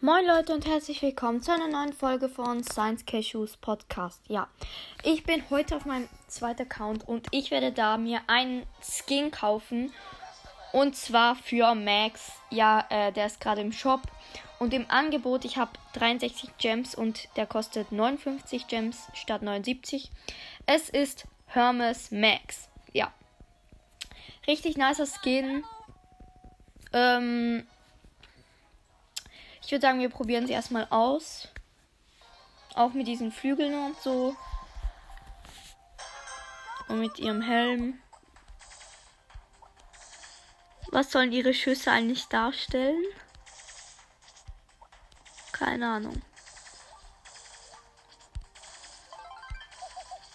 Moin Leute und herzlich willkommen zu einer neuen Folge von Science Cashews Podcast. Ja, ich bin heute auf meinem zweiten Account und ich werde da mir einen Skin kaufen. Und zwar für Max. Ja, äh, der ist gerade im Shop. Und im Angebot, ich habe 63 Gems und der kostet 59 Gems statt 79. Es ist Hermes Max. Ja. Richtig nicer Skin. Ähm, ich würde sagen, wir probieren sie erstmal aus. Auch mit diesen Flügeln und so. Und mit ihrem Helm. Was sollen ihre Schüsse eigentlich darstellen? Keine Ahnung.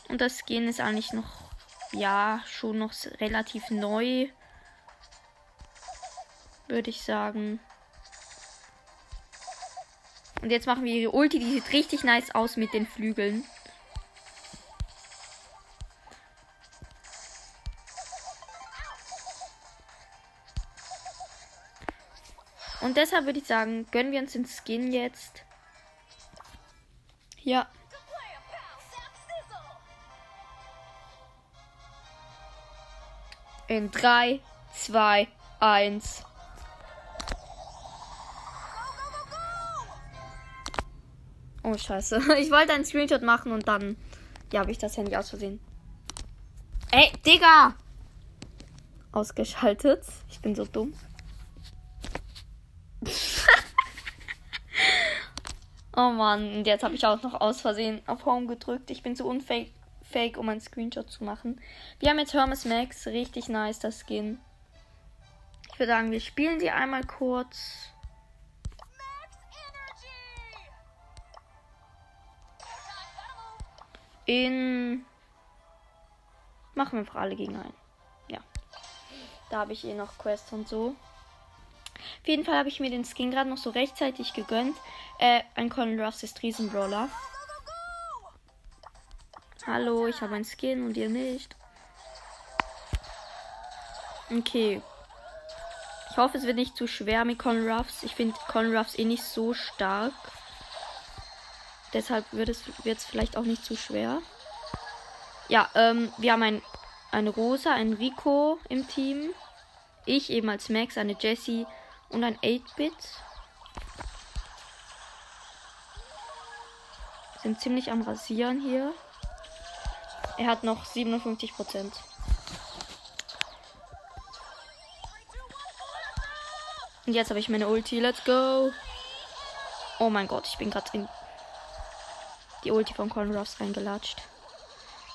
Und das Skin ist eigentlich noch, ja, schon noch relativ neu. Würde ich sagen. Und jetzt machen wir ihre Ulti. Die sieht richtig nice aus mit den Flügeln. Und deshalb würde ich sagen, gönnen wir uns den Skin jetzt. Ja. In 3, 2, 1. Oh, scheiße. Ich wollte einen Screenshot machen und dann. Ja, habe ich das Handy aus Versehen. Ey, Digga! Ausgeschaltet. Ich bin so dumm. oh Mann, und jetzt habe ich auch noch aus Versehen auf Home gedrückt. Ich bin zu unfake, fake, um einen Screenshot zu machen. Wir haben jetzt Hermes Max. Richtig nice, das Skin. Ich würde sagen, wir spielen sie einmal kurz. In. Machen wir einfach alle gegen einen. Ja. Da habe ich eh noch Quests und so. Auf jeden Fall habe ich mir den Skin gerade noch so rechtzeitig gegönnt. Äh, ein Colin Ruffs ist Riesenbrawler. Hallo, ich habe einen Skin und ihr nicht. Okay. Ich hoffe, es wird nicht zu schwer mit Colin Ruffs. Ich finde Colin Ruffs eh nicht so stark. Deshalb wird es jetzt vielleicht auch nicht zu schwer. Ja, ähm, wir haben ein, eine Rosa, ein Rico im Team. Ich eben als Max, eine Jessie und ein 8-Bit. Sind ziemlich am Rasieren hier. Er hat noch 57 Prozent. Und jetzt habe ich meine Ulti. Let's go. Oh mein Gott, ich bin gerade in die Ulti von Colin Ross reingelatscht.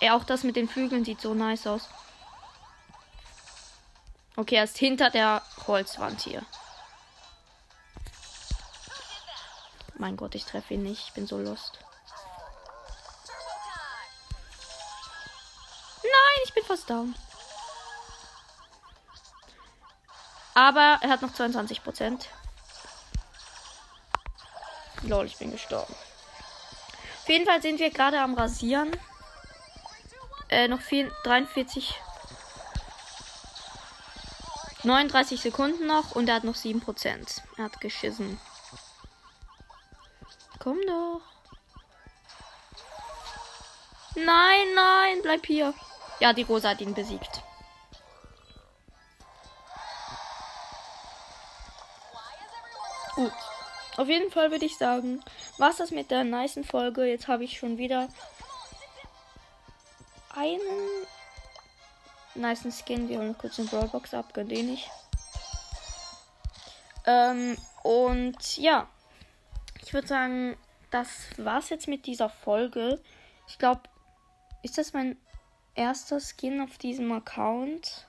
Ja, auch das mit den Flügeln sieht so nice aus. Okay, er ist hinter der Holzwand hier. Mein Gott, ich treffe ihn nicht. Ich bin so lost. Nein, ich bin fast down. Aber er hat noch 22 Prozent. Lol, ich bin gestorben. Auf jeden Fall sind wir gerade am Rasieren. Äh, noch viel, 43. 39 Sekunden noch und er hat noch 7%. Er hat geschissen. Komm doch. Nein, nein, bleib hier. Ja, die Rosa hat ihn besiegt. Gut. Auf jeden Fall würde ich sagen, was das mit der nice Folge. Jetzt habe ich schon wieder einen nice Skin. Wir holen kurz den Brawlbox ab, gönnt eh nicht. Ähm, und ja, ich würde sagen, das war's jetzt mit dieser Folge. Ich glaube, ist das mein erster Skin auf diesem Account?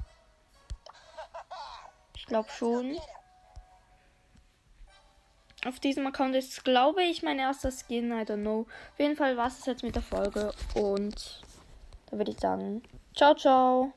Ich glaube schon. Auf diesem Account ist, glaube ich, mein erster Skin. I don't know. Auf jeden Fall war es jetzt mit der Folge. Und da würde ich sagen, ciao, ciao.